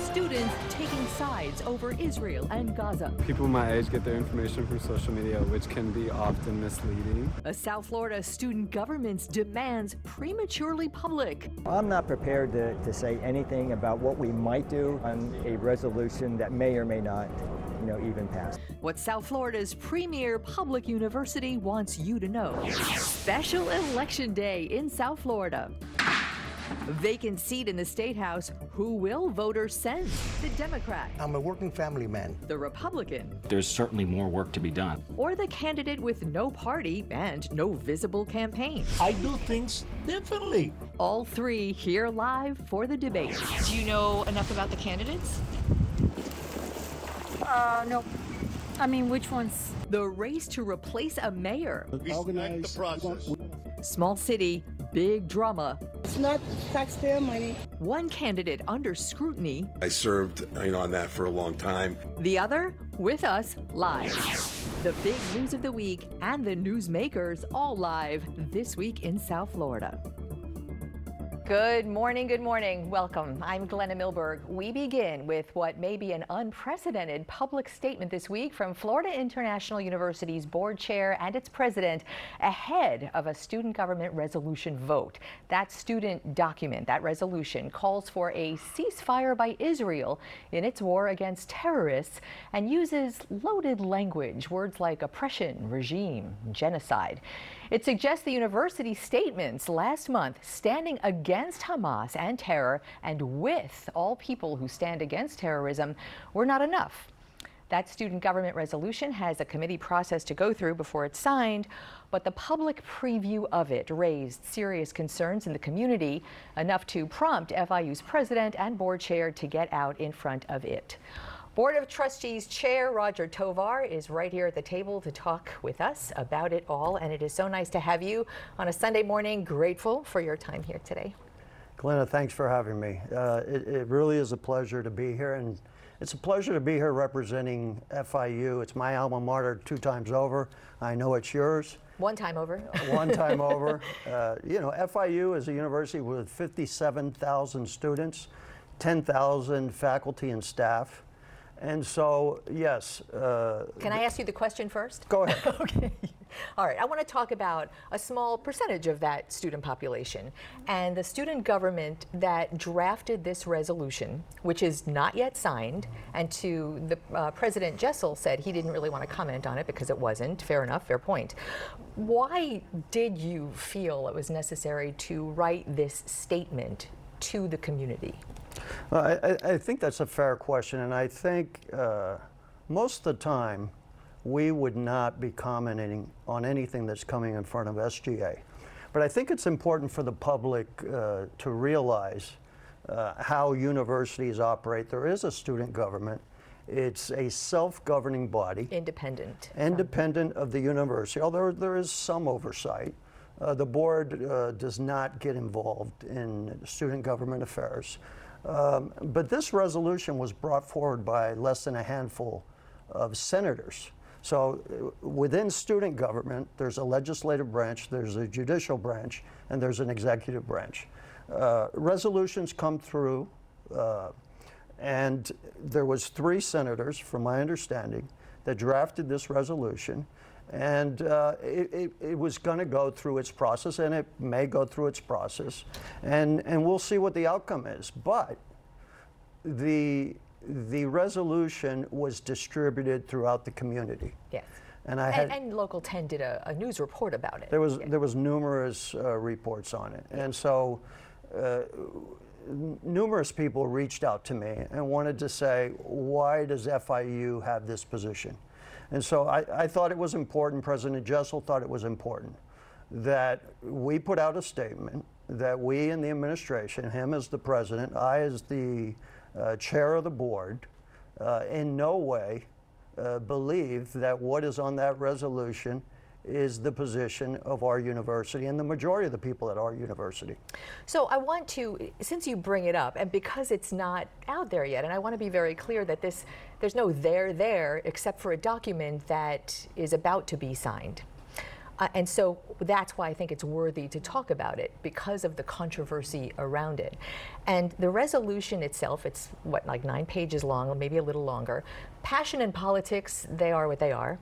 Students taking sides over Israel and Gaza. People my age get their information from social media, which can be often misleading. A South Florida student government's demands prematurely public. I'm not prepared to, to say anything about what we might do on a resolution that may or may not, you know, even pass. What South Florida's premier public university wants you to know. Special Election Day in South Florida. Vacant seat in the State House. Who will voters send? The Democrat, I'm a working family man. the Republican, There's certainly more work to be done. or the candidate with no party and no visible campaign? I do things differently. All three here live for the debate. Do you know enough about the candidates? Uh, no. I mean, which ones? The race to replace a mayor. Respect the process. Small city, big drama. It's not taxpayer money. One candidate under scrutiny, I served, you know, on that for a long time. the other with us live. The big news of the week and the newsmakers all live this week in South Florida. Good morning, good morning. Welcome. I'm Glenna Milberg. We begin with what may be an unprecedented public statement this week from Florida International University's board chair and its president ahead of a student government resolution vote. That student document, that resolution, calls for a ceasefire by Israel in its war against terrorists and uses loaded language, words like oppression, regime, genocide. It suggests the university's statements last month standing against Hamas and terror and with all people who stand against terrorism were not enough. That student government resolution has a committee process to go through before it's signed, but the public preview of it raised serious concerns in the community, enough to prompt FIU's president and board chair to get out in front of it. Board of Trustees Chair Roger Tovar is right here at the table to talk with us about it all, and it is so nice to have you on a Sunday morning. Grateful for your time here today. Glenna, thanks for having me. Uh, it, it really is a pleasure to be here, and it's a pleasure to be here representing FIU. It's my alma mater two times over. I know it's yours. One time over. One time over. Uh, you know, FIU is a university with 57,000 students, 10,000 faculty and staff. And so, yes. Uh, Can I ask you the question first? Go ahead. okay. All right. I want to talk about a small percentage of that student population and the student government that drafted this resolution, which is not yet signed. And to the uh, President Jessell said he didn't really want to comment on it because it wasn't. Fair enough. Fair point. Why did you feel it was necessary to write this statement to the community? Well, I, I- think that's a fair question, and I think uh, most of the time we would not be commenting on anything that's coming in front of SGA. But I think it's important for the public uh, to realize uh, how universities operate. There is a student government. It's a self-governing body Independent. independent of the university, although there is some oversight. Uh, the board uh, does not get involved in student government affairs. Um, but this resolution was brought forward by less than a handful of senators. So uh, within student government, there's a legislative branch, there's a judicial branch, and there's an executive branch. Uh, resolutions come through uh, and there was three senators, from my understanding, that drafted this resolution. And uh, it, it, it was going to go through its process, and it may go through its process. And, and we'll see what the outcome is. But the, the resolution was distributed throughout the community. Yes. And I had, And, and Local 10 did a, a news report about it. there was there was numerous uh, reports on it, and so uh, numerous people reached out to me and wanted to say, why does FIU have this position? And so I, I thought it was important. President Jessell thought it was important that we put out a statement that we in the administration, him as the president, I as the uh, chair of the board, uh, in no way uh, believe that what is on that resolution is the position of our university and the majority of the people at our university. So I want to, since you bring it up, and because it's not out there yet, and I want to be very clear that this, there's no there there except for a document that is about to be signed. Uh, and so that's why I think it's worthy to talk about it because of the controversy around it. And the resolution itself, it's what, like nine pages long, or maybe a little longer. Passion and politics, they are what they are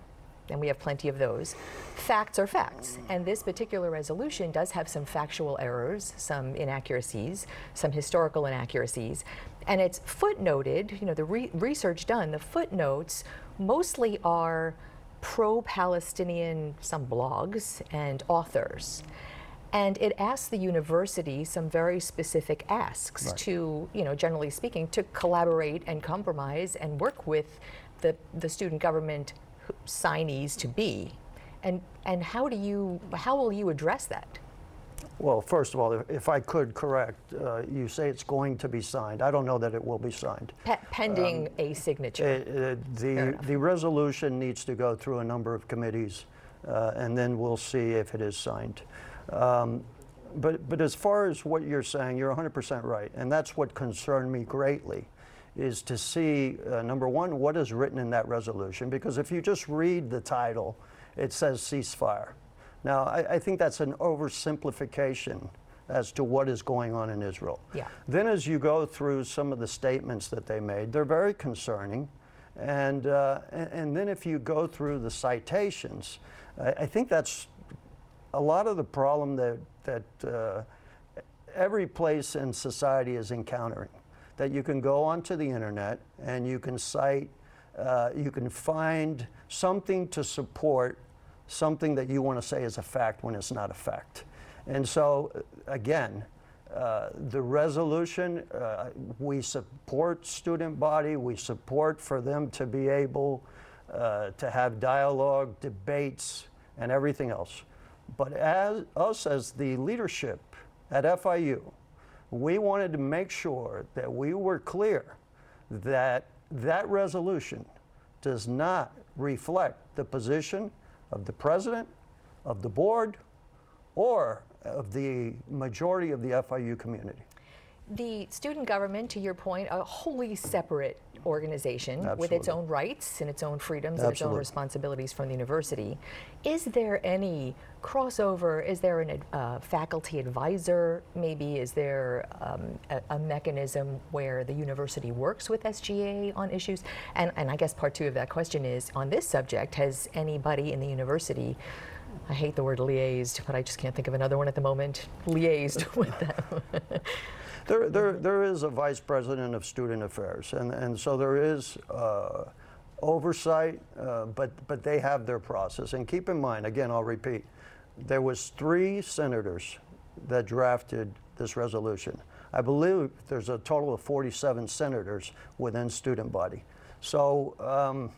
and we have plenty of those. Facts are facts, and this particular resolution does have some factual errors, some inaccuracies, some historical inaccuracies, and it's footnoted. You know, the re- research done, the footnotes mostly are pro-Palestinian, some blogs and authors. And it asks the university some very specific asks Right. to, you know, generally speaking, to collaborate and compromise and work with the, the student government signees to be. And, and how do you, how will you address that? Well, first of all, if- I could correct, uh, you say it's going to be signed. I don't know that it will be signed. Pe- pending a signature. Uh, uh, The, the resolution needs to go through a number of committees, uh, and then we'll see if it is signed. Um, But, but as far as what you're saying, you're 100% right, and that's what concerned me greatly, is to see, uh, number one, what is written in that resolution, because if you just read the title, it says ceasefire. Now, I, I think that's an oversimplification as to what is going on in Israel. Yeah. Then, as you go through some of the statements that they made, they're very concerning. And, uh, and, and then, if you go through the citations, I, I think that's a lot of the problem that, that uh, every place in society is encountering. That you can go onto the internet and you can cite, uh, you can find something to support something that you want to say is a fact when it's not a fact. And so, uh, again, uh, the resolution, uh, we support student body, we support for them to be able uh, to have dialogue, debates, and everything else. But as us as the leadership at FIU, we wanted to make sure that we were clear that that resolution does not reflect the position of the president, of the board, or of the majority of the FIU community. The student government, to your point, a wholly separate organization with its own rights and its own freedoms and its own responsibilities from the university. Is there any crossover? Is there a uh, faculty advisor? Maybe is there um, a, a mechanism where the university works with SGA on issues? And, and I guess part two of that question is on this subject, has anybody in the university? I hate the word liaised, but I just can't think of another one at the moment. Liaised with them. There, there, there is a vice president of student affairs, and, and so there is uh, oversight, uh, but, but they have their process. And keep in mind, again, I'll repeat, there was three senators that drafted this resolution. I believe there's a total of 47 senators within student body. So um,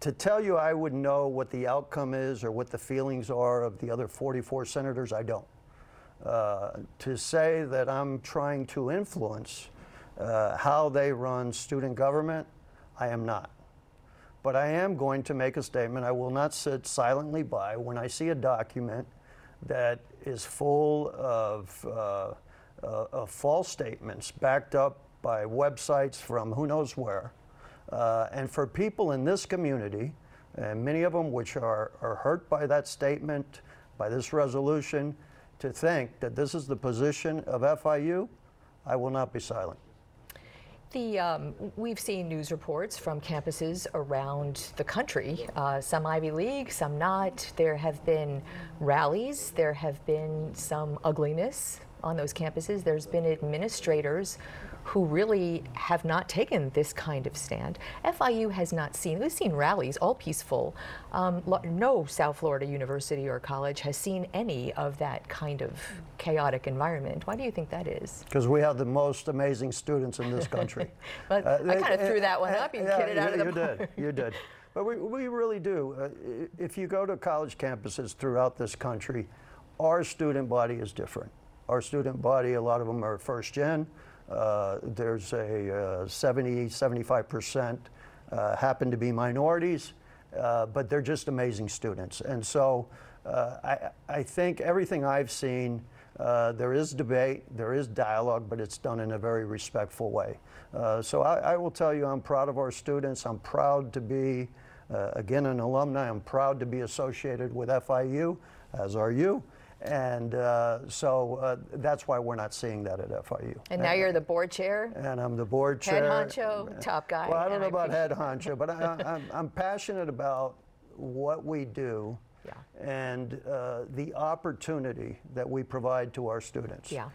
to tell you I would know what the outcome is or what the feelings are of the other 44 senators, I don't. Uh, to say that I'm trying to influence uh, how they run student government, I am not. But I am going to make a statement. I will not sit silently by when I see a document that is full of, uh, uh, of false statements backed up by websites from who knows where. Uh, and for people in this community, and many of them which are, are hurt by that statement, by this resolution, to think that this is the position of FIU, I will not be silent. The, um, we've seen news reports from campuses around the country, uh, some Ivy League, some not. There have been rallies, there have been some ugliness on those campuses. There's been administrators who really have not taken this kind of stand. FIU has not seen, we've seen rallies, all peaceful. Um, no South Florida university or college has seen any of that kind of chaotic environment. Why do you think that is? Because we have the most amazing students in this country. But I kind of threw that one uh, up. You yeah, kidded out of the you park. did. You did. But we, we really do. Uh, if you go to college campuses throughout this country, our student body is different. Our student body, a lot of them are first gen. Uh, there's a uh, 70, 75% uh, happen to be minorities, uh, but they're just amazing students. And so uh, I, I think everything I've seen, there is debate, there is dialogue, but it's done in a very respectful way. So I, I will tell you, I'm proud of our students. I'm proud to be again, an alumni. I'm proud to be associated with FIU, as are you. And uh, so uh, that's why we're not seeing that at FIU. And now you're the board chair. And I'm the board chair. Head honcho, top guy, Well, I don't know I about head honcho, but I, I'm, I'm passionate about what we do Yeah. and uh, the opportunity that we provide to our students. Yeah.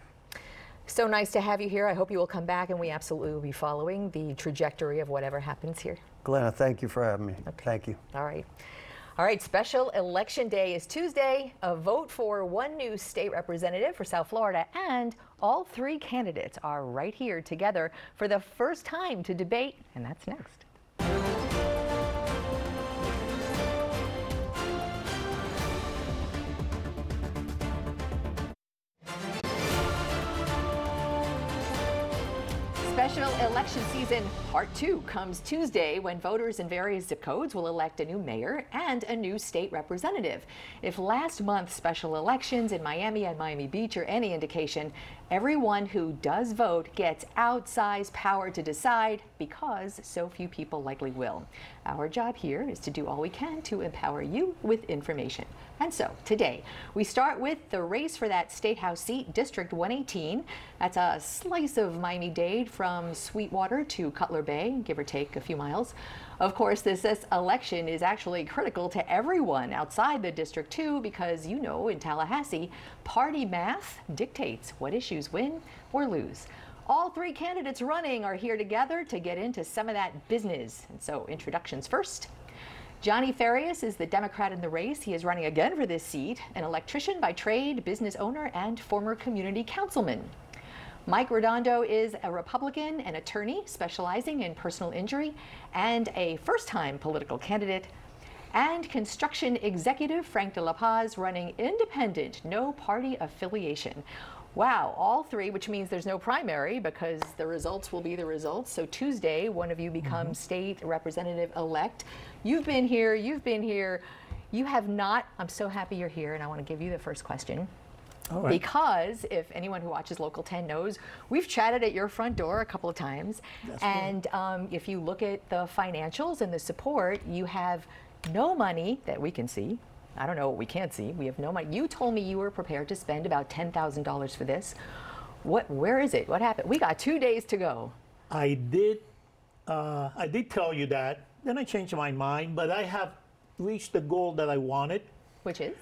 So nice to have you here. I hope you will come back, and we absolutely will be following the trajectory of whatever happens here. Glenna, thank you for having me. Thank you. All right. All right, special election day is Tuesday. A vote for one new state representative for South Florida, and all three candidates are right here together for the first time to debate, and that's next. Special election season part two comes Tuesday when voters in various zip codes will elect a new mayor and a new state representative. If last month's special elections in Miami and Miami Beach are any indication, everyone who does vote gets outsized power to decide because so few people likely will. Our job here is to do all we can to empower you with information. And so today, we start with the race for that State House seat, District 118. That's a slice of Miami Dade from Sweetwater to Cutler Bay, give or take a few miles. Of course, this, this election is actually critical to everyone outside the District 2 because you know in Tallahassee, party math dictates what issues win or lose. All three candidates running are here together to get into some of that business. And so, introductions first. Johnny Farias is the Democrat in the race. He is running again for this seat, an electrician by trade, business owner, and former community councilman. Mike Redondo is a Republican, an attorney specializing in personal injury, and a first time political candidate. And construction executive Frank De La Paz running independent, no party affiliation. Wow, all three, which means there's no primary because the results will be the results. So Tuesday, one of you becomes state representative elect. You've been here, you've been here. You have not, I'm so happy you're here, and I want to give you the first question. Because if anyone who watches Local 10 knows, we've chatted at your front door a couple of times. and um, if you look at the financials and the support, you have no money that we can see. I don't know what we can't see. We have no money. You told me you were prepared to spend about $10,000 for this. What? Where is it? What happened? We got two days to go. I did, uh, I did tell you that. Then I changed my mind, but I have reached the goal that I wanted Which is?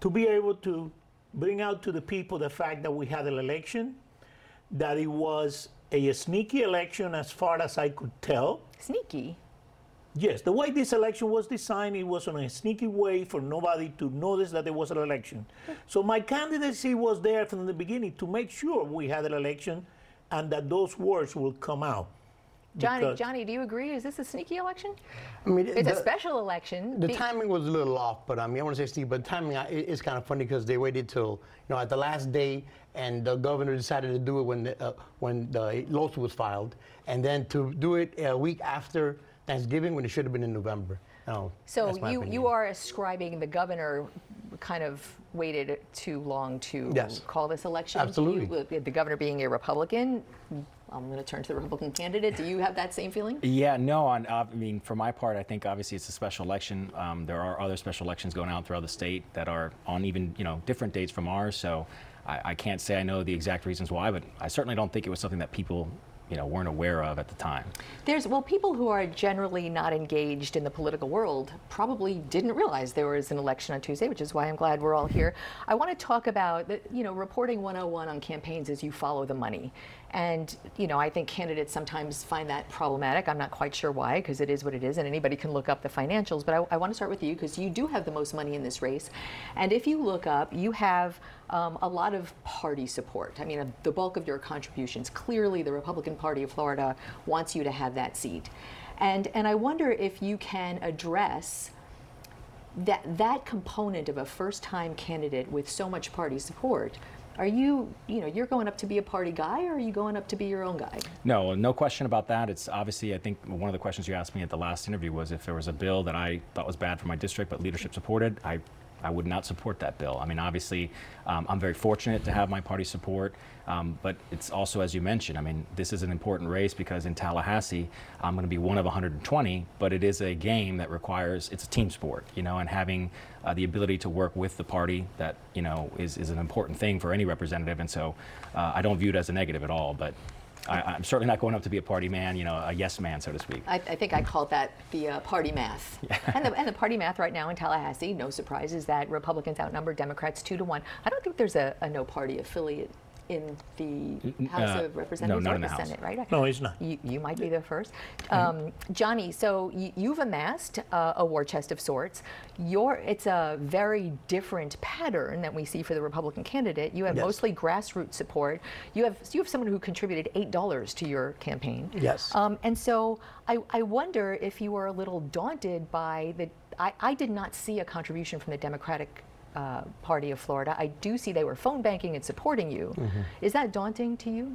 to be able to bring out to the people the fact that we had an election, that it was a sneaky election as far as I could tell. Sneaky. Yes, the way this election was designed, it was on a sneaky way for nobody to notice that there was an election. So my candidacy was there from the beginning to make sure we had an election and that those words will come out. Johnny, Because- Johnny, do you agree? Is this a sneaky election? I mean, It's a special election. The Be- timing was a little off, but I mean, I want to say Steve, but timing I- it- it's kind of funny because they waited till you know at the last day, and the governor decided to do it when the, uh, when the lawsuit was filed, and then to do it a week after Thanksgiving when it should have been in November. Oh, So you, you are ascribing the governor kind of waited too long to Yes. call this election? Absolutely. You- the governor being a Republican, I'm going to turn to the Republican candidate. Do you have that same feeling? Yeah, no. On, uh, I mean, for my part, I think obviously it's a special election. Um, there are other special elections going on throughout the state that are on even you know different dates from ours. So I, I can't say I know the exact reasons why, but I certainly don't think it was something that people you know weren't aware of at the time. There's well, people who are generally not engaged in the political world probably didn't realize there was an election on Tuesday, which is why I'm glad we're all here. I want to talk about you know reporting 101 on campaigns as you follow the money, and you know I think candidates sometimes find that problematic. I'm not quite sure why because it is what it is, and anybody can look up the financials. But I, I want to start with you because you do have the most money in this race, and if you look up, you have um, a lot of party support. I mean, the bulk of your contributions. Clearly, the Republican Party of Florida wants you to have that seat. And, and I wonder if you can address that, that component of a first time candidate with so much party support. Are you, you know, you're going up to be a party guy or are you going up to be your own guy? No, no question about that. It's obviously, I think one of the questions you asked me at the last interview was if there was a bill that I thought was bad for my district, but leadership supported. I I would not support that bill. I mean, obviously, um, I'm very fortunate to have my party support, um, but it's also, as you mentioned, I mean, this is an important race because in Tallahassee, I'm going to be one of 120, but it is a game that requires, it's a team sport, you know, and having uh, the ability to work with the party that, you know, is, is an important thing for any representative. And so uh, I don't view it as a negative at all, but I, am certainly not going up to be a party man, you know, a yes man, so to speak. I, I think I called that the uh, party math. Yeah. And, the, and the party math right now in Tallahassee, no surprise, is that Republicans outnumber Democrats two to one. I don't think there's a, a no party affiliate in the House uh, of Representatives no, or the, the Senate, right? No, he's not. You, you might be the first. Um, Johnny, so you, have amassed uh, a war chest of sorts. Your, it's a very different pattern than we see for the Republican candidate. You have yes. mostly grassroots support. You have, you have someone who contributed $8 to your campaign. Yes. Um, and so I, I wonder if you were a little daunted by the I, I, did not see a contribution from the Democratic uh, Party of Florida. I do see they were phone banking and supporting you. Mm-hmm. Is that daunting to you?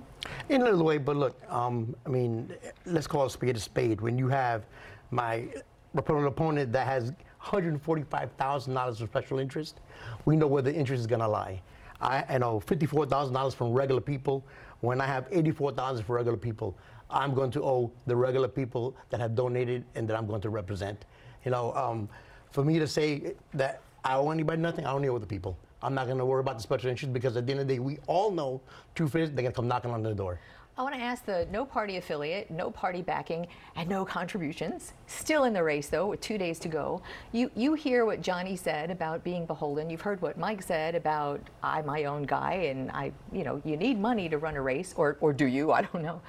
In a little way, but look, um, I mean, let's call a spade a spade. When you have my Republican opponent that has $145,000 of special interest, we know where the interest is going to lie. I, I know $54,000 from regular people. When I have $84,000 for regular people, I'm going to owe the regular people that have donated and that I'm going to represent. You know, um, for me to say that I owe anybody nothing. I don't owe the people. I'm not going to worry about the special interest because at the end of the day, we all know truth is they're going to come knocking on the door. I want to ask the no party affiliate, no party backing, and no contributions. Still in the race though, with two days to go. You you hear what Johnny said about being beholden. You've heard what Mike said about I'm my own guy, and I you know you need money to run a race, or or do you? I don't know.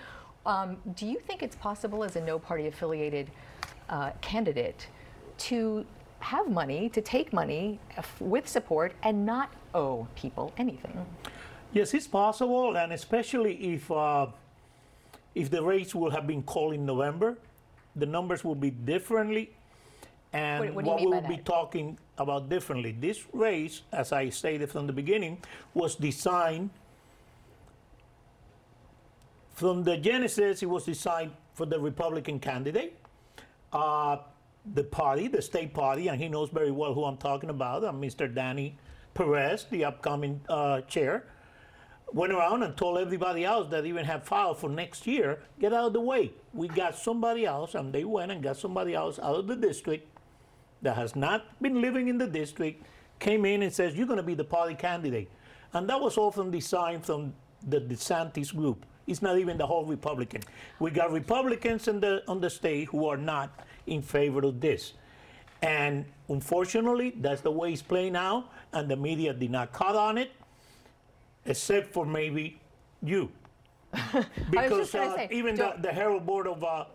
Um, do you think it's possible as a no party affiliated uh, candidate to have money, to take money with support and not owe people anything. Yes, it's possible, and especially if uh, if the race will have been called in November, the numbers will be differently, and what, what, we will be talking about differently. This race, as I stated from the beginning, was designed from the genesis. It was designed for the Republican candidate. Uh, the party, the state party, and he knows very well who I'm talking about, uh, Mr. Danny Perez, the upcoming uh, chair, went around and told everybody else that even had filed for next year, get out of the way. We got somebody else, and they went and got somebody else out of the district that has not been living in the district, came in and says, you're going to be the party candidate. And that was often designed from the DeSantis group. It's not even the whole Republican. We got Republicans in the, on the state who are not in favor of this. And unfortunately, that's the way it's playing out, and the media did not cut on it, except for maybe you. because uh, say, even the, the Herald Board of uh,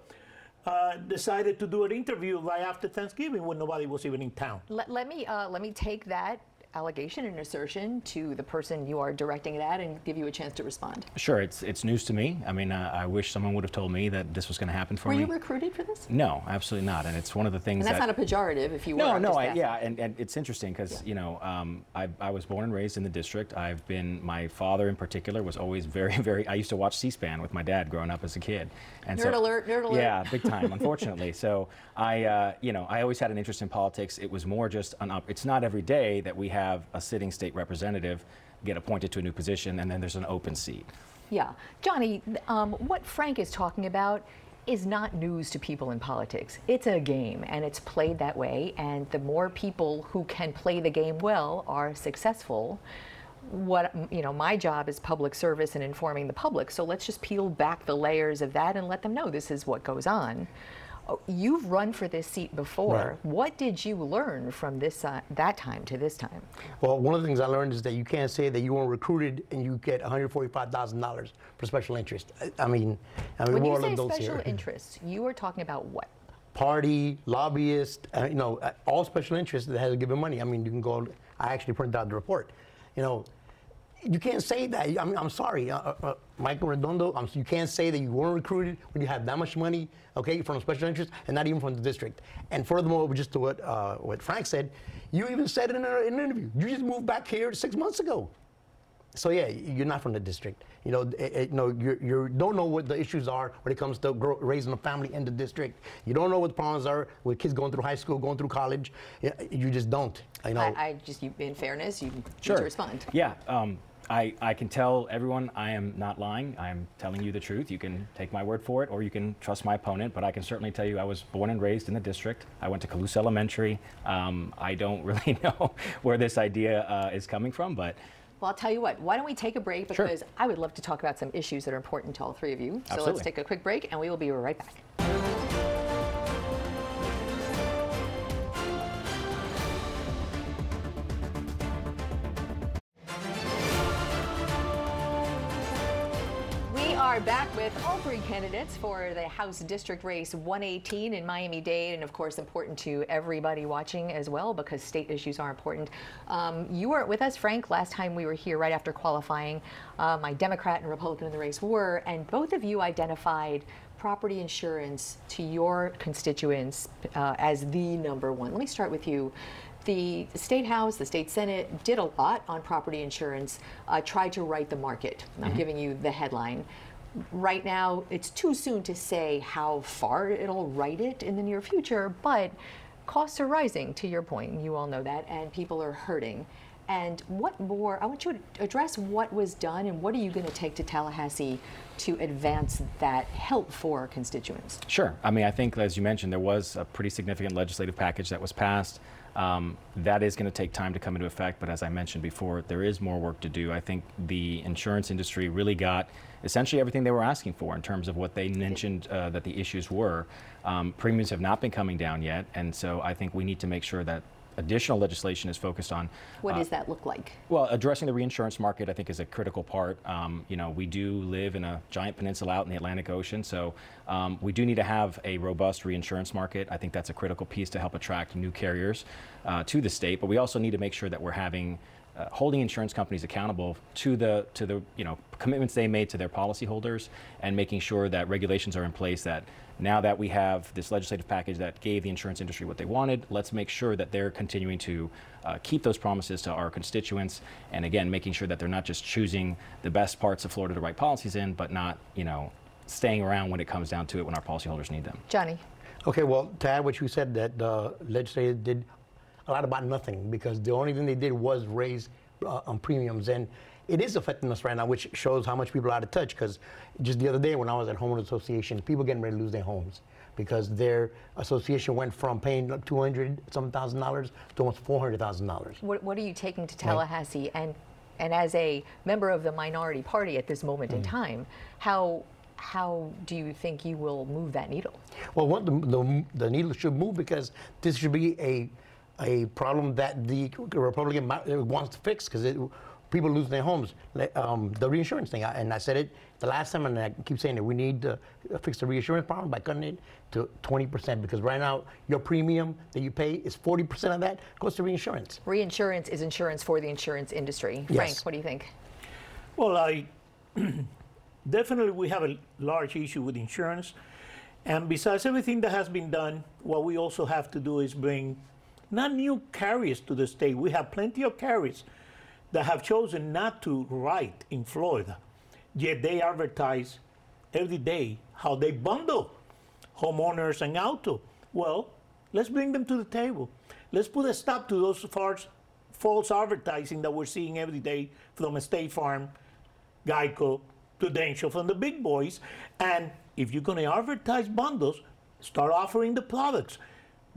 uh, decided to do an interview right after Thanksgiving when nobody was even in town. Let, let me uh, let me take that allegation and assertion to the person you are directing it at and give you a chance to respond? Sure, it's it's news to me. I mean, uh, I wish someone would have told me that this was going to happen for were me. Were you recruited for this? No, absolutely not. And it's one of the things. And that's that, not a pejorative, if you no, were. No, no, yeah, and, and it's interesting because yeah. you know um, I, I was born and raised in the district. I've been my father in particular was always very very. I used to watch C-SPAN with my dad growing up as a kid. And nerd so, alert! Nerd alert! Yeah, big time. unfortunately, so I uh, you know I always had an interest in politics. It was more just an up. It's not every day that we have a sitting state representative get appointed to a new position, and then there's an open seat. Yeah. Johnny, um, what Frank is talking about is not news to people in politics. It's a game, and it's played that way, and the more people who can play the game well are successful. What you know, my job is public service and informing the public. So let's just peel back the layers of that and let them know this is what goes on. You've run for this seat before. Right. What did you learn from this uh, that time to this time? Well, one of the things I learned is that you can't say that you weren't recruited and you get $145,000 for special interest. I mean, I mean, when you say special here. interest, you are talking about what? Party, lobbyist, uh, you know, uh, all special interests that has given money. I mean, you can go. I actually printed out the report. You know, you can't say that. I mean, I'm sorry, uh, uh, uh Michael Redondo. I'm, you can't say that you weren't recruited when you have that much money, okay, from special interest, and not even from the district. And furthermore, just to what uh, what Frank said, you even said it in an interview. You just moved back here six months ago. So yeah, you're not from the district. You know, eh, eh, you know, you you don't know what the issues are when it comes to grow, raising a family in the district. You don't know what the problems are with kids going through high school, going through college. Yeah, You just don't. You know. I, I just, you, in fairness, you Sure. need to respond. Yeah. Um, I, I can tell everyone I am not lying. I am telling you the truth. You can take my word for it or you can trust my opponent, but I can certainly tell you I was born and raised in the district. I went to Calusa Elementary. Um, I don't really know where this idea uh, is coming from, but Well, I'll tell you what, why don't we take a break Sure. because I would love to talk about some issues that are important to all three of you. So let's take a quick break and we will be right back. Are back with all three candidates for the House District Race 118 in Miami Dade, and of course, important to everybody watching as well because state issues are important. Um, you weren't with us, Frank, last time we were here right after qualifying. Uh, my Democrat and Republican in the race were, and both of you identified property insurance to your constituents uh, as the number one. Let me start with you. The State House, the State Senate did a lot on property insurance, uh, tried to right the market. I'm giving you the headline. Right now, it's too soon to say how far it'll right it in the near future, but costs are rising, to your point, and you all know that, and people are hurting. And what more, I want you to address what was done and what are you going to take to Tallahassee to advance that help for constituents? Sure. I mean, I think, as you mentioned, there was a pretty significant legislative package that was passed. Um, that is going to take time to come into effect, but as I mentioned before, there is more work to do. I think the insurance industry really got essentially everything they were asking for in terms of what they mentioned uh, that the issues were. Um, premiums have not been coming down yet, and so I think we need to make sure that additional legislation is focused on What uh, does that look like? well, addressing the reinsurance market, I think, is a critical part. Um, you know, we do live in a giant peninsula out in the Atlantic Ocean, so um, we do need to have a robust reinsurance market. I think that's a critical piece to help attract new carriers uh, to the state. But we also need to make sure that we're having uh, holding insurance companies accountable to the to the you know commitments they made to their policyholders, and making sure that regulations are in place that now that we have this legislative package that gave the insurance industry what they wanted, let's make sure that they're continuing to uh, keep those promises to our constituents. And again, making sure that they're not just choosing the best parts of Florida to write policies in, but not, you know, staying around when it comes down to it when our policyholders need them. Johnny. Okay, well, to add what you said, that the legislature did a lot about nothing because the only thing they did was raise uh, on premiums, and it is affecting us right now, which shows how much people are out of touch. Because just the other day, when I was at homeowners association, people getting ready to lose their homes because their association went from paying like 200 some thousand dollars to almost 400 thousand dollars. What, what are you taking to Tallahassee? And, and as a member of the minority party at this moment in time, how, how do you think you will move that needle? Well, what the, the, the needle should move because this should be a a problem that the Republican uh, wants to fix because people lose their homes. Um, the reinsurance thing, and I said it the last time, and I keep saying it. We need to fix the reinsurance problem by cutting it to 20% because right now your premium that you pay is 40% of that goes to reinsurance. Reinsurance is insurance for the insurance industry. Frank, Yes. what do you think? Well, I definitely we have a large issue with insurance, and besides everything that has been done, what we also have to do is bring not new carriers to the state. We have plenty of carriers that have chosen not to write in Florida, yet they advertise every day how they bundle homeowners and auto. Well, let's bring them to the table. Let's put a stop to those false, false advertising that we're seeing every day from State Farm, Geico, Prudential, from the big boys. And if you're going to advertise bundles, start offering the products.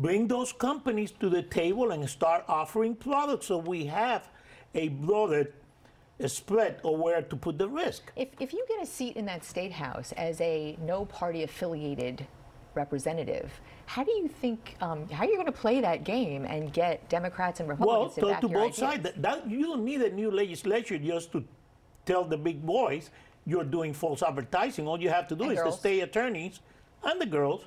Bring those companies to the table and start offering products so we have a broader spread of where to put the risk. If, if you get a seat in that state house as a no party affiliated representative, how do you think, um, how are you going to play that game and get Democrats and Well, Republicans to talk back to both sides. That, that- you don't need a new legislature just to tell the big boys you're doing false advertising. All you have to do And is girls. the state attorneys and the girls.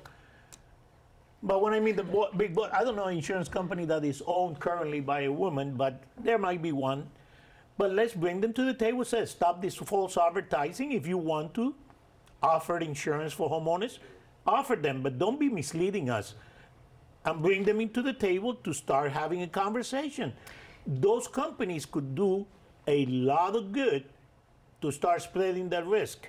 But when I mean the bo- big boy, I don't know an insurance company that is owned currently by a woman, but there might be one. But let's bring them to the table. Say, stop this false advertising. If you want to offer insurance for homeowners, offer them, but don't be misleading us and bring them into the table to start having a conversation. Those companies could do a lot of good to start spreading that risk.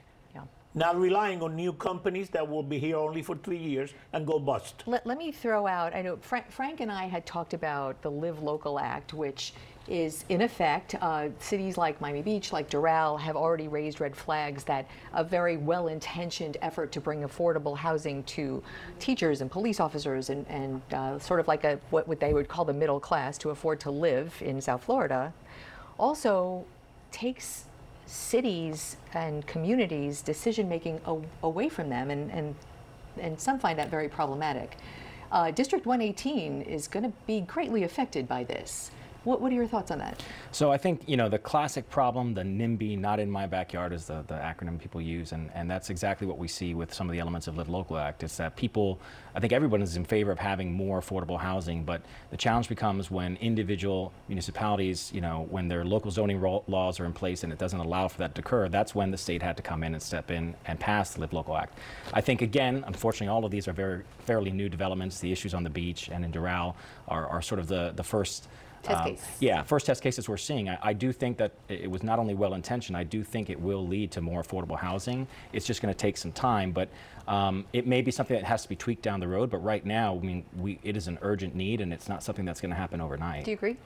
Not relying on new companies that will be here only for three years and go bust. Let, let me throw out, I know Frank, Frank and I had talked about the Live Local Act, which is in effect, uh, cities like Miami Beach, like Doral, have already raised red flags that a very well intentioned effort to bring affordable housing to teachers and police officers and, and uh, sort of like a what they would call the middle class to afford to live in South Florida also takes cities and communities decision making away from them and, and and some find that very problematic. Uh, District 118 is going to be greatly affected by this. What, what are your thoughts on that? So I think, you know, the classic problem, the NIMBY, not in my backyard, is the, the acronym people use. And, and that's exactly what we see with some of the elements of Live Local Act. It's that people, I think everyone is in favor of having more affordable housing, but the challenge becomes when individual municipalities, you know, when their local zoning laws are in place and it doesn't allow for that to occur, that's when the state had to come in and step in and pass the Live Local Act. I think, again, unfortunately, all of these are very fairly new developments. The issues on the beach and in Doral are, are sort of the, the first Test um, Yeah, first test cases we're seeing. I, I, do think that it was not only well intentioned, I do think it will lead to more affordable housing. It's just going to take some time, but um, it may be something that has to be tweaked down the road. But right now, I mean, we, it is an urgent need, and it's not something that's going to happen overnight. Do you agree?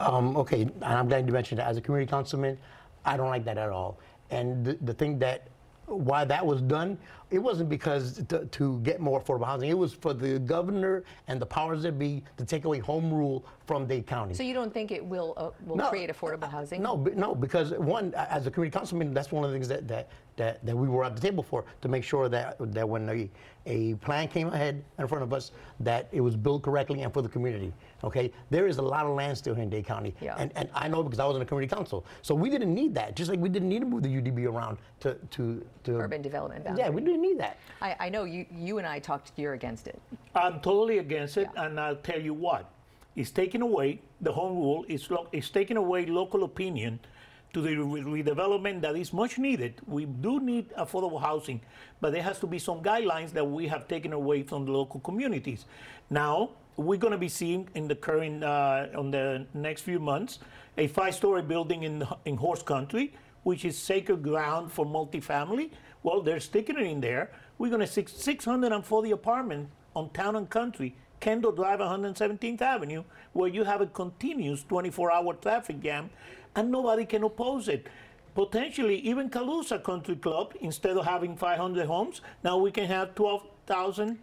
Um, okay, and I'm glad you mentioned that. As a community councilman, I don't like that at all. And the, the thing that why that was done, it wasn't because to, to, get more affordable housing. It was for the governor and the powers that be to take away home rule from Dade County. So you don't think it will uh, will no, create affordable housing? No, no, because one, as a community councilman, that's one of the things that, that, that, that we were at the table for to make sure that that when a, a plan came ahead in front of us, that it was built correctly and for the community. Okay, there is a lot of land still here in Dade County, yeah. and and I know because I was in the community council, so we didn't need that. Just like we didn't need to move the UDB around to to, to urban development. Boundary. Yeah, we didn't need that. I, I know you you and I talked. You're against it. I'm totally against it, yeah. and I'll tell you what. It's taking away the home rule. It's, lo- it's taking away local opinion to the re- redevelopment that is much needed. We do need affordable housing, but there has to be some guidelines that we have taken away from the local communities. Now, we're going to be seeing in the current, uh, on the next few months, a five-story building in, in horse country, which is sacred ground for multifamily. Well, they're sticking it in there. We're going to see 640 apartments on town and country Kendall Drive, 117th Avenue, where you have a continuous 24-hour traffic jam, and nobody can oppose it. Potentially, even Calusa Country Club, instead of having 500 homes, now we can have 12,000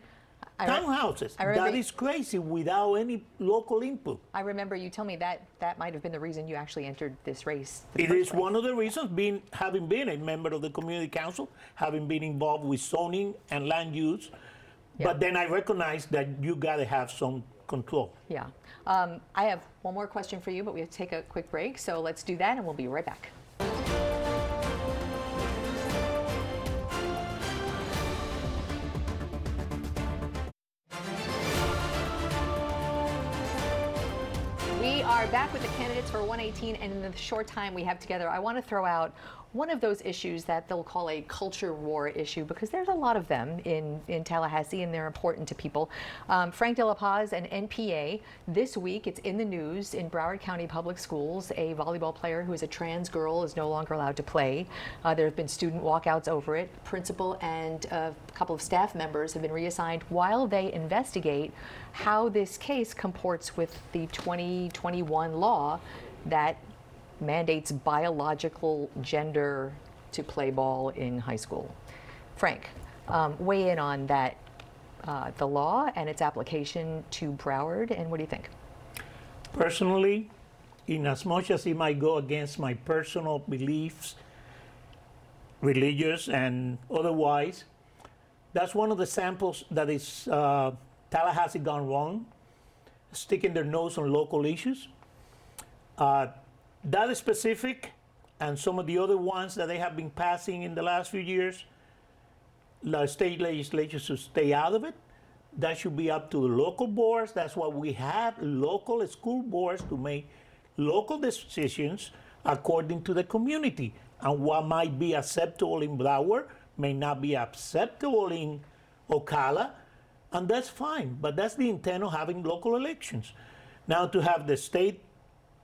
townhouses. that is crazy without any local input. I remember you tell me that that might have been the reason you actually entered this race. It is one of the reasons, being having been a member of the community council, having been involved with zoning and land use, but then I recognize that you got to have some control. Yeah. Um, I have one more question for you, but we have to take a quick break. So let's do that and we'll be right back. Back with the candidates for 118, and in the short time we have together, I want to throw out one of those issues that they'll call a culture war issue because there's a lot of them in, in Tallahassee and they're important to people. Um, Frank De La Paz and NPA, this week it's in the news in Broward County Public Schools. A volleyball player who is a trans girl is no longer allowed to play. Uh, there have been student walkouts over it. Principal and a couple of staff members have been reassigned while they investigate how this case comports with the 2021 law that mandates biological gender to play ball in high school. Frank, um, weigh in on that, uh, the law and its application to Broward, and what do you think? Personally, in as much as it might go against my personal beliefs, religious and otherwise, that's one of the samples that is uh, Tallahassee gone wrong, sticking their nose on local issues. Uh, that is specific, and some of the other ones that they have been passing in the last few years, the state legislature should stay out of it. That should be up to the local boards. That's why we have local school boards to make local decisions according to the community. And what might be acceptable in Broward may not be acceptable in Ocala, and that's fine. But that's the intent of having local elections. Now, to have the state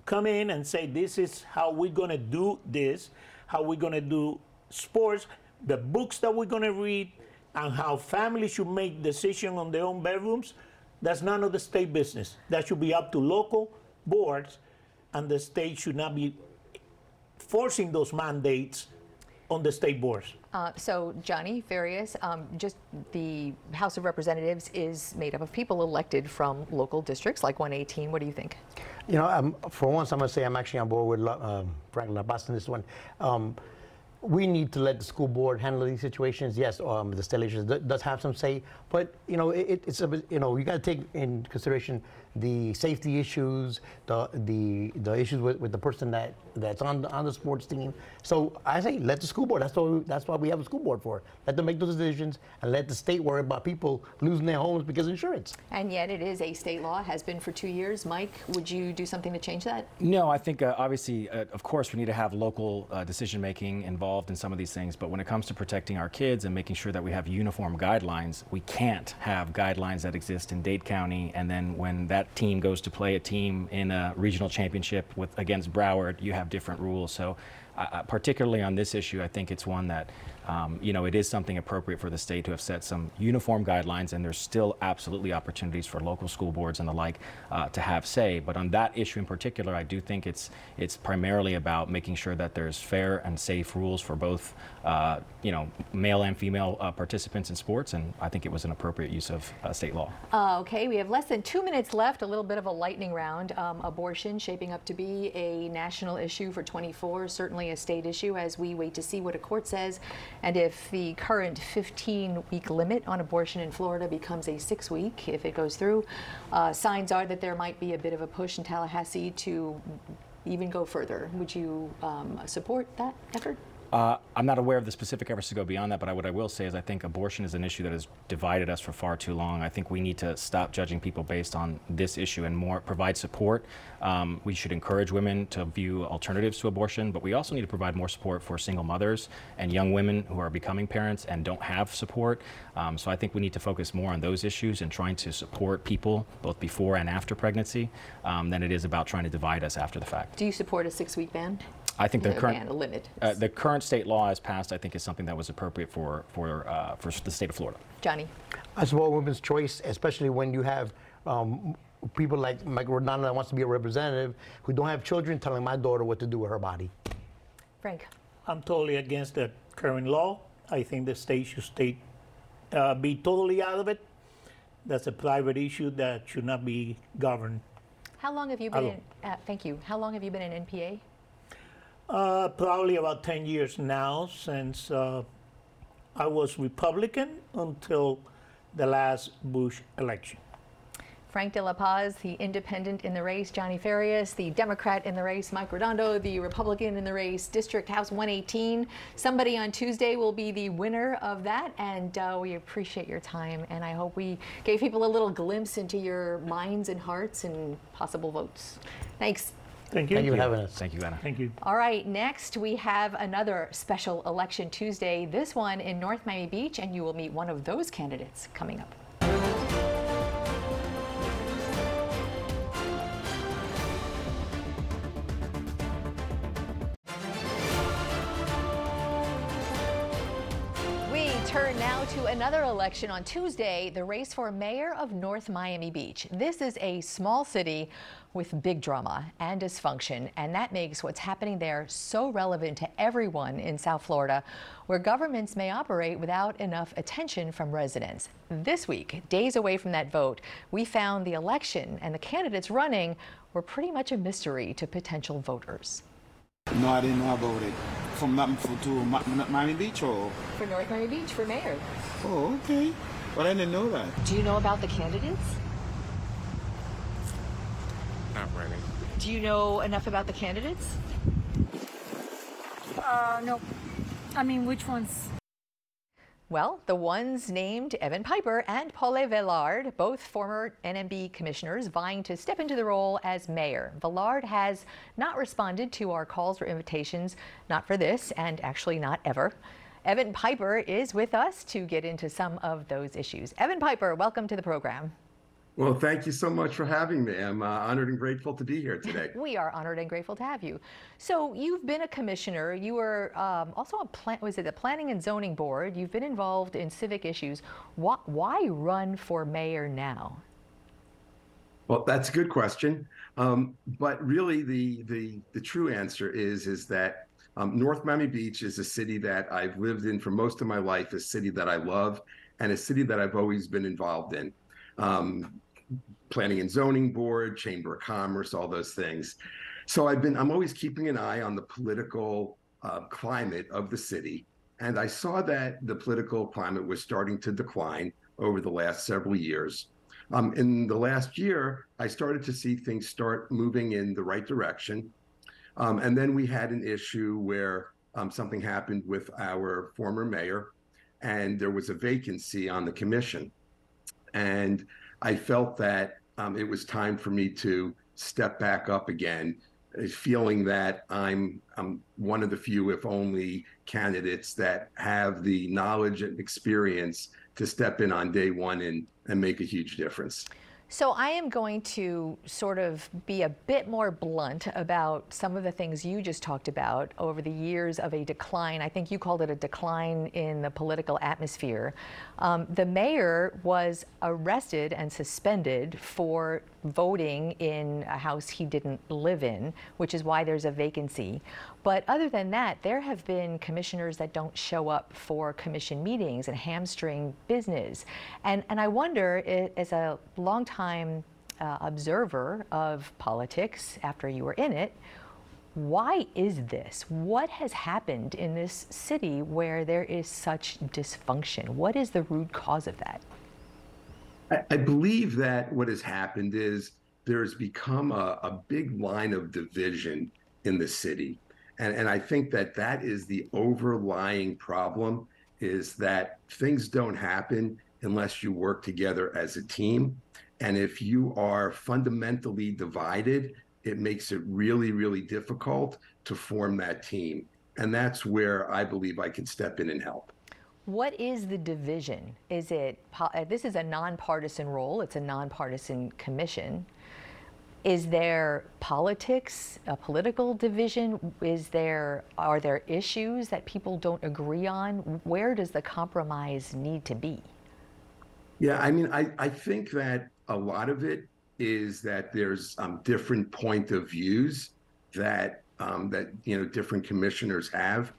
come in and say, this is how we're going to do this, how we're going to do sports, the books that we're going to read, and how families should make decisions on their own bedrooms, that's none of the state business. That should be up to local boards, and the state should not be forcing those mandates on the state boards. Uh, so, Johnny Farias, um, just the House of Representatives is made up of people elected from local districts like 118. What do you think? You know, for once, I'm going to say I'm actually on board with um, Frank LaBasta in this one. Um, we need to let the school board handle these situations. Yes, um, the state legislature does have some say, but you know, it, it's a, you know, you got to take in consideration the safety issues, the the the issues with, with the person that that's on the, on the sports team. So I say let the school board. That's what we, that's why we have a school board for. Let them make those decisions and let the state worry about people losing their homes because of insurance. And yet, it is a state law. Has been for two years. Mike, would you do something to change that? No, I think uh, obviously, uh, of course, we need to have local uh, decision making involved in some of these things. But when it comes to protecting our kids and making sure that we have uniform guidelines, we can't have guidelines that exist in Dade County and then when that team goes to play a team in a regional championship with against Broward, you have different rules. So, uh, particularly on this issue, I think it's one that um, you know, it is something appropriate for the state to have set some uniform guidelines, and there's still absolutely opportunities for local school boards and the like uh, to have say. But on that issue in particular, I do think it's it's primarily about making sure that there's fair and safe rules for both, uh, you know, male and female uh, participants in sports, and I think it was an appropriate use of uh, state law. Uh, okay, we have less than two minutes left. A little bit of a lightning round. Um, abortion shaping up to be a national issue for 24, certainly a state issue as we wait to see what a court says. And if the current 15 week limit on abortion in Florida becomes a six week, if it goes through, uh, signs are that there might be a bit of a push in Tallahassee to even go further. Would you um, support that effort? Uh, I'm not aware of the specific efforts to go beyond that, but I, what I will say is I think abortion is an issue that has divided us for far too long. I think we need to stop judging people based on this issue and more provide support. Um, we should encourage women to view alternatives to abortion, but we also need to provide more support for single mothers and young women who are becoming parents and don't have support. Um, so I think we need to focus more on those issues and trying to support people both before and after pregnancy um, than it is about trying to divide us after the fact. Do you support a six week ban? I think the No, current ban, a limit. uh, the current state law as passed, I think, is something that was appropriate for for uh, for the state of Florida. Johnny. I support women's choice, especially when you have um, people like Mike Redondo that wants to be a representative who don't have children telling my daughter what to do with her body. Frank. I'm totally against the current law. I think the state should state, uh, be totally out of it. That's a private issue that should not be governed. How long have you been in, uh, thank you. How long have you been in NPA? Uh, probably about 10 years now since uh, I was Republican until the last Bush election. Frank De La Paz, the independent in the race, Johnny Farias, the Democrat in the race, Mike Redondo, the Republican in the race, District House 118. Somebody on Tuesday will be the winner of that, and uh, we appreciate your time. And I hope we gave people a little glimpse into your minds and hearts and possible votes. Thanks. Thank you. Thank you for having us. Thank you, Anna. Thank you. All right, next we have another special election Tuesday, this one in North Miami Beach, and you will meet one of those candidates coming up. Another election on Tuesday, the race for mayor of North Miami Beach. This is a small city with big drama and dysfunction, and that makes what's happening there so relevant to everyone in South Florida, where governments may operate without enough attention from residents. This week, days away from that vote, we found the election and the candidates running were pretty much a mystery to potential voters. No, I didn't know about it. From nothing to Ma- Ma- Miami Beach or? For North Miami Beach, for mayor. Oh, okay. Well, I didn't know that. Do you know about the candidates? Not really. Do you know enough about the candidates? Uh, no. I mean, which ones? Well, the ones named Evan Piper and Paule Villard, both former NMB commissioners, vying to step into the role as mayor. Villard has not responded to our calls or invitations, not for this, and actually not ever. Evan Piper is with us to get into some of those issues. Evan Piper, welcome to the program. Well, thank you so much for having me. I'm uh, honored and grateful to be here today. we are honored and grateful to have you. So you've been a commissioner. You were um, also a plan. Was it the Planning and Zoning Board? You've been involved in civic issues. Why, why run for mayor now? Well, that's a good question. Um, but really, the the the true answer is is that um, North Miami Beach is a city that I've lived in for most of my life, a city that I love, and a city that I've always been involved in. Um, planning and zoning board, chamber of commerce, all those things. So I've been, I'm always keeping an eye on the political uh, climate of the city. And I saw that the political climate was starting to decline over the last several years. Um, in the last year, I started to see things start moving in the right direction. Um, and then we had an issue where um, something happened with our former mayor, and there was a vacancy on the commission. And I felt that um, it was time for me to step back up again, uh, feeling that I'm, I'm one of the few, if only, candidates that have the knowledge and experience to step in on day one and, and make a huge difference. So I am going to sort of be a bit more blunt about some of the things you just talked about over the years of a decline. I think you called it a decline in the political atmosphere. Um, the mayor was arrested and suspended for voting in a house he didn't live in, which is why there's a vacancy. But other than that, there have been commissioners that don't show up for commission meetings and hamstring business. And, and I wonder, as a longtime uh, observer of politics after you were in it, why is this? What has happened in this city where there is such dysfunction? What is the root cause of that? I, I believe that what has happened is there has become a, a big line of division in the city. And, and I think that that is the overlying problem is that things don't happen unless you work together as a team. And if you are fundamentally divided, it makes it really, really difficult to form that team. And that's where I believe I can step in and help. What is the division? Is it, uh, this is a nonpartisan role, it's a nonpartisan commission. Is there politics, a political division? Is there, are there issues that people don't agree on? Where does the compromise need to be? Yeah, I mean, I, I think that a lot of it is that there's um, different point of views that um, that you know different commissioners have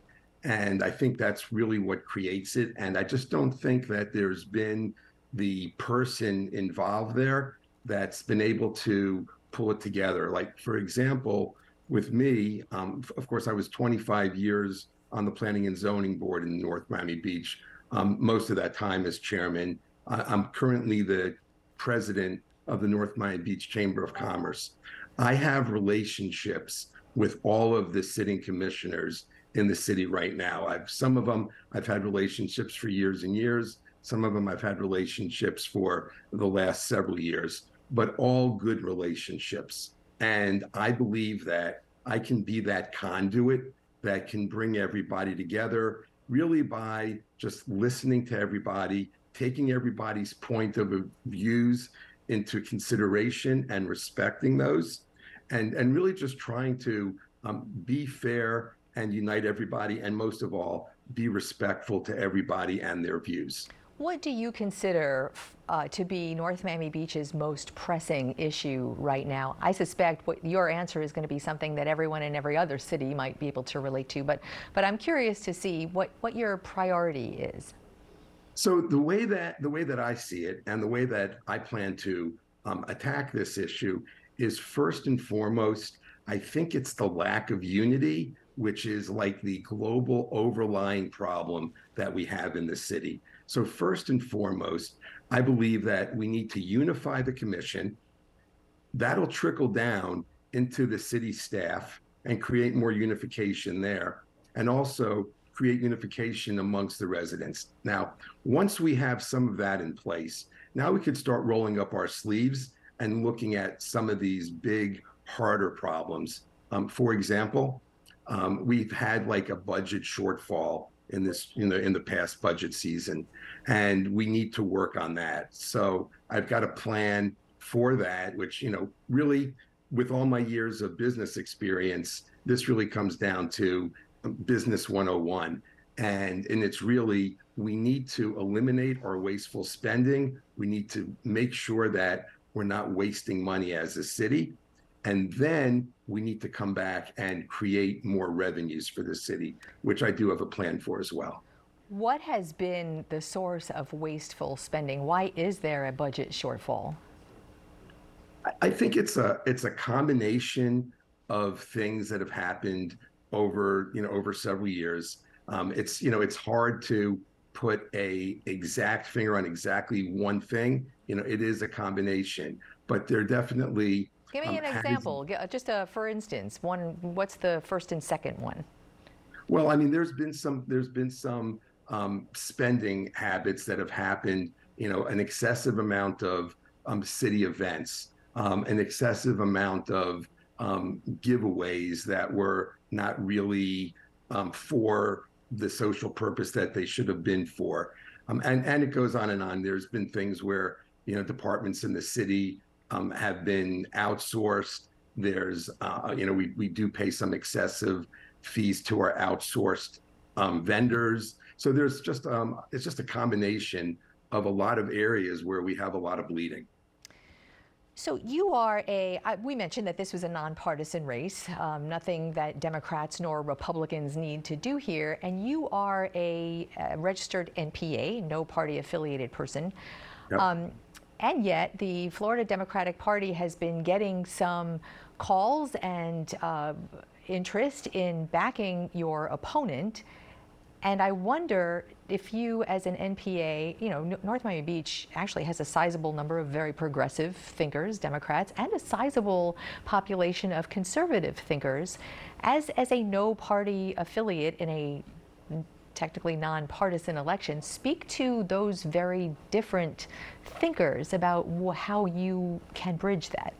and I think that's really what creates it. And I just don't think that there's been the person involved there that's been able to pull it together. Like, for example, with me, um, of course, I was 25 years on the Planning and Zoning Board in North Miami Beach, um, most of that time as chairman. I'm currently the president of the North Miami Beach Chamber of Commerce. I have relationships with all of the sitting commissioners in the city right now. I've some of them I've had relationships for years and years. Some of them I've had relationships for the last several years, but all good relationships. And I believe that I can be that conduit that can bring everybody together really by just listening to everybody, taking everybody's point of views into consideration and respecting those and and really just trying to um, be fair and unite everybody, and most of all, be respectful to everybody and their views. What do you consider uh, to be North Miami Beach's most pressing issue right now? I suspect what your answer is going to be something that everyone in every other city might be able to relate to, but but I'm curious to see what what your priority is. So the way that the way that I see it, and the way that I plan to um, attack this issue, is first and foremost. I think it's the lack of unity which is like the global overlying problem that we have in the city. So, first and foremost, I believe that we need to unify the commission. That'll trickle down into the city staff and create more unification there, and also create unification amongst the residents. Now, once we have some of that in place, now we could start rolling up our sleeves and looking at some of these big, harder problems. Um, for example, um, we've had like a budget shortfall in this you know in the past budget season and we need to work on that so i've got a plan for that, which, you know, really, with all my years of business experience, this really comes down to business 101. And, and it's really, we need to eliminate our wasteful spending. We need to make sure that we're not wasting money as a city. And then we need to come back and create more revenues for the city, which I do have a plan for as well. What has been the source of wasteful spending? Why is there a budget shortfall? I think it's a it's a combination of things that have happened over you know over several years. Um, it's you know it's hard to put a exact finger on exactly one thing. You know it is a combination, but there definitely. Give me um, an example. Just a, for instance, one. What's the first and second one? Well, I mean, there's been some there's been some um, spending habits that have happened. You know, an excessive amount of um, city events um, an excessive amount of um, giveaways that were not really um, for the social purpose that they should have been for. Um, and, and it goes on and on. There's been things where, you know, departments in the city um, have been outsourced. There's, uh, you know, we, we do pay some excessive fees to our outsourced um, vendors. So there's just, it's just a combination of a lot of areas where we have a lot of bleeding. So you are a, we mentioned that this was a nonpartisan race, um, nothing that Democrats nor Republicans need to do here, and you are a, a registered NPA, no party affiliated person. Yep. Um, and yet the Florida Democratic Party has been getting some calls and uh, interest in backing your opponent. And I wonder if you, as an NPA, you know, North Miami Beach actually has a sizable number of very progressive thinkers, Democrats, and a sizable population of conservative thinkers. As, as a no party affiliate in a technically nonpartisan election, speak to those very different thinkers about how you can bridge that.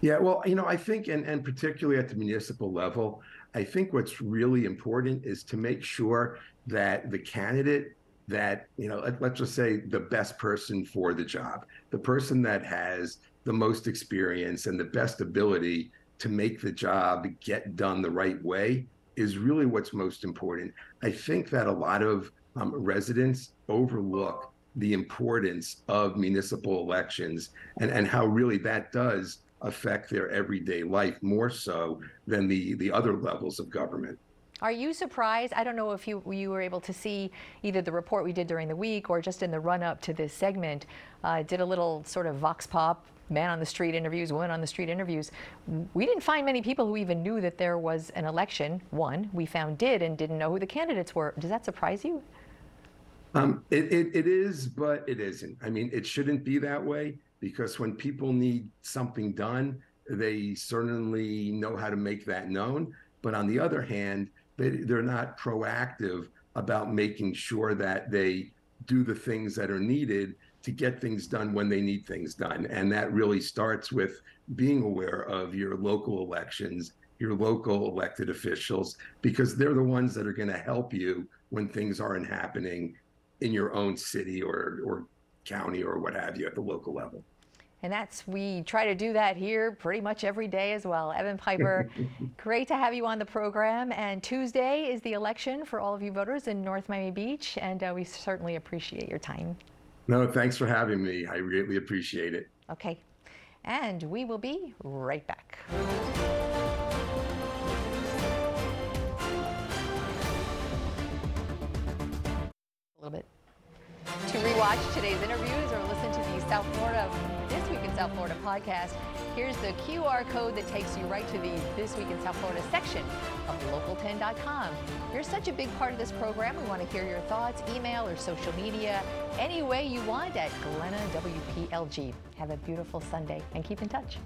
Yeah, well, you know, I think, and, and particularly at the municipal level, I think what's really important is to make sure that the candidate that, you know, let, let's just say the best person for the job, the person that has the most experience and the best ability to make the job get done the right way is really what's most important. I think that a lot of um, residents overlook the importance of municipal elections and, and how really that does affect their everyday life more so than the, the other levels of government. Are you surprised? I don't know if you you were able to see either the report we did during the week or just in the run up to this segment. Uh, did a little sort of vox pop man on the street interviews, woman on the street interviews. We didn't find many people who even knew that there was an election. One we found did and didn't know who the candidates were. Does that surprise you? Um, it, it, it is, but it isn't. I mean, it shouldn't be that way because when people need something done, they certainly know how to make that known. But on the other hand, they, they're not proactive about making sure that they do the things that are needed to get things done when they need things done. And that really starts with being aware of your local elections, your local elected officials, because they're the ones that are going to help you when things aren't happening in your own city or, or county or what have you at the local level. And that's, we try to do that here pretty much every day as well. Evan Piper, great to have you on the program. And Tuesday is the election for all of you voters in North Miami Beach, and uh, we certainly appreciate your time. No, thanks for having me. I greatly appreciate it. Okay. And we will be right back. A little bit. To rewatch today's interviews or listen to the South Florida This Week in South Florida podcast, here's the QR code that takes you right to the This Week in South Florida section of local10.com. You're such a big part of this program. We want to hear your thoughts, email or social media, any way you want at Glenna WPLG. Have a beautiful Sunday and keep in touch.